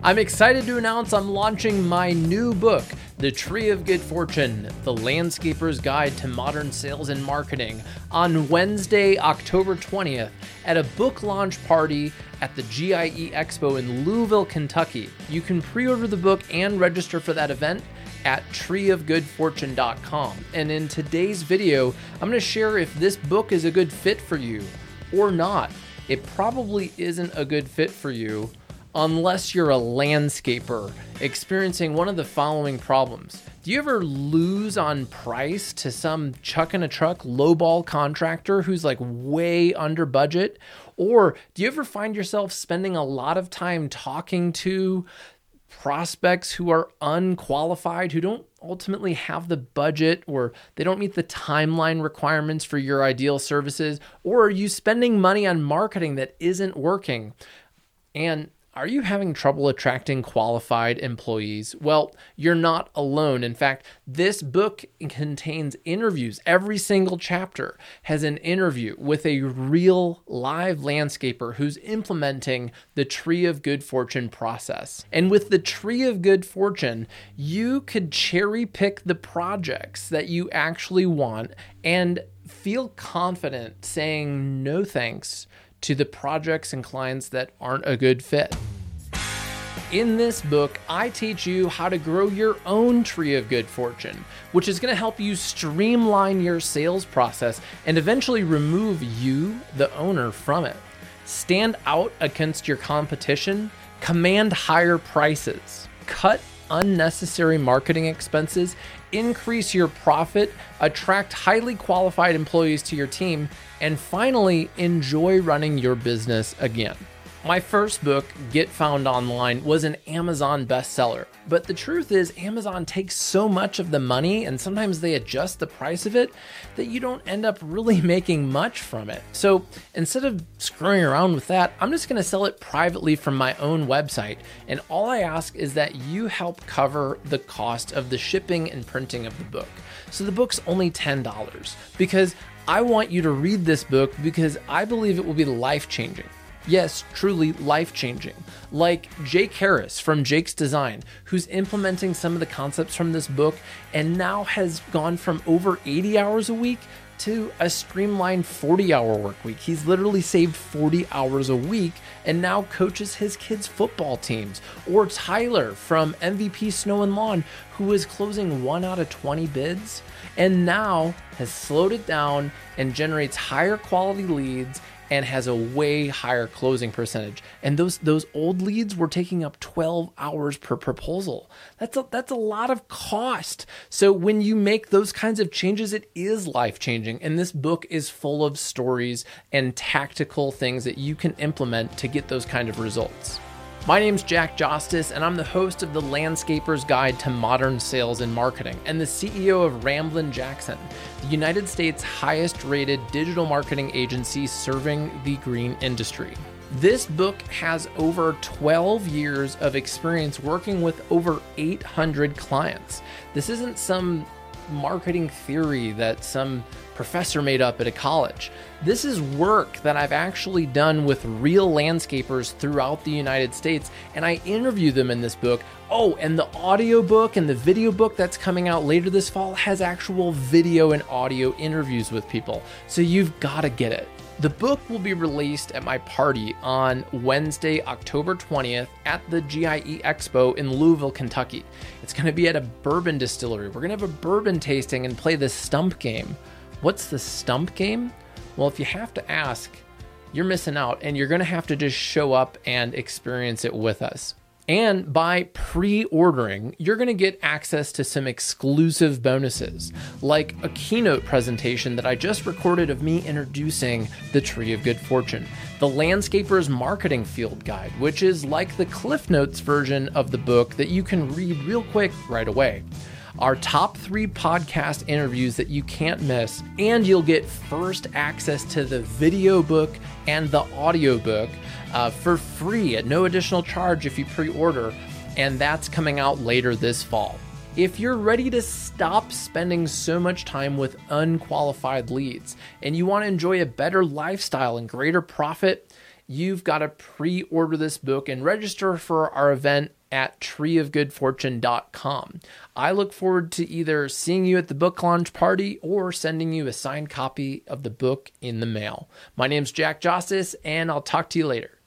I'm excited to announce I'm launching my new book, The Tree of Good Fortune The Landscaper's Guide to Modern Sales and Marketing, on Wednesday, October 20th, at a book launch party at the GIE Expo in Louisville, Kentucky. You can pre order the book and register for that event at treeofgoodfortune.com. And in today's video, I'm going to share if this book is a good fit for you or not. It probably isn't a good fit for you unless you're a landscaper experiencing one of the following problems. Do you ever lose on price to some chuck in a truck lowball contractor who's like way under budget? Or do you ever find yourself spending a lot of time talking to prospects who are unqualified, who don't ultimately have the budget or they don't meet the timeline requirements for your ideal services? Or are you spending money on marketing that isn't working? And are you having trouble attracting qualified employees? Well, you're not alone. In fact, this book contains interviews. Every single chapter has an interview with a real live landscaper who's implementing the Tree of Good Fortune process. And with the Tree of Good Fortune, you could cherry pick the projects that you actually want and feel confident saying no thanks to the projects and clients that aren't a good fit. In this book, I teach you how to grow your own tree of good fortune, which is going to help you streamline your sales process and eventually remove you, the owner, from it. Stand out against your competition, command higher prices, cut unnecessary marketing expenses, increase your profit, attract highly qualified employees to your team, and finally, enjoy running your business again. My first book, Get Found Online, was an Amazon bestseller. But the truth is, Amazon takes so much of the money and sometimes they adjust the price of it that you don't end up really making much from it. So instead of screwing around with that, I'm just going to sell it privately from my own website. And all I ask is that you help cover the cost of the shipping and printing of the book. So the book's only $10 because I want you to read this book because I believe it will be life changing. Yes, truly life changing. Like Jake Harris from Jake's Design, who's implementing some of the concepts from this book and now has gone from over 80 hours a week to a streamlined 40 hour work week. He's literally saved 40 hours a week and now coaches his kids' football teams. Or Tyler from MVP Snow and Lawn, who is closing one out of 20 bids and now has slowed it down and generates higher quality leads and has a way higher closing percentage. And those those old leads were taking up 12 hours per proposal. That's a, that's a lot of cost. So when you make those kinds of changes, it is life changing. And this book is full of stories and tactical things that you can implement to get those kind of results. My name's Jake Jostes, and I'm the host of the Landscaper's Guide to Modern Sales and Marketing and the CEO of Ramblin' Jackson, the United States' highest rated digital marketing agency serving the green industry. This book has over 12 years of experience working with over 800 clients. This isn't some marketing theory that some professor made up at a college. This is work that I've actually done with real landscapers throughout the United States, and I interview them in this book. Oh, and the audio book and the video book that's coming out later this fall has actual video and audio interviews with people. So you've got to get it. The book will be released at my party on Wednesday, October 20th at the GIE Expo in Louisville, Kentucky. It's going to be at a bourbon distillery. We're going to have a bourbon tasting and play the stump game. What's the stump game? Well, if you have to ask, you're missing out and you're going to have to just show up and experience it with us. And by pre ordering, you're going to get access to some exclusive bonuses, like a keynote presentation that I just recorded of me introducing the Tree of Good Fortune, the Landscaper's Marketing Field Guide, which is like the Cliff Notes version of the book that you can read real quick right away our top three podcast interviews that you can't miss, and you'll get first access to the video book and the audio book uh, for free at no additional charge if you pre order, and that's coming out later this fall. If you're ready to stop spending so much time with unqualified leads and you want to enjoy a better lifestyle and greater profit, you've got to pre order this book and register for our event at treeofgoodfortune.com. I look forward to either seeing you at the book launch party or sending you a signed copy of the book in the mail. My name's Jake Jostes, and I'll talk to you later.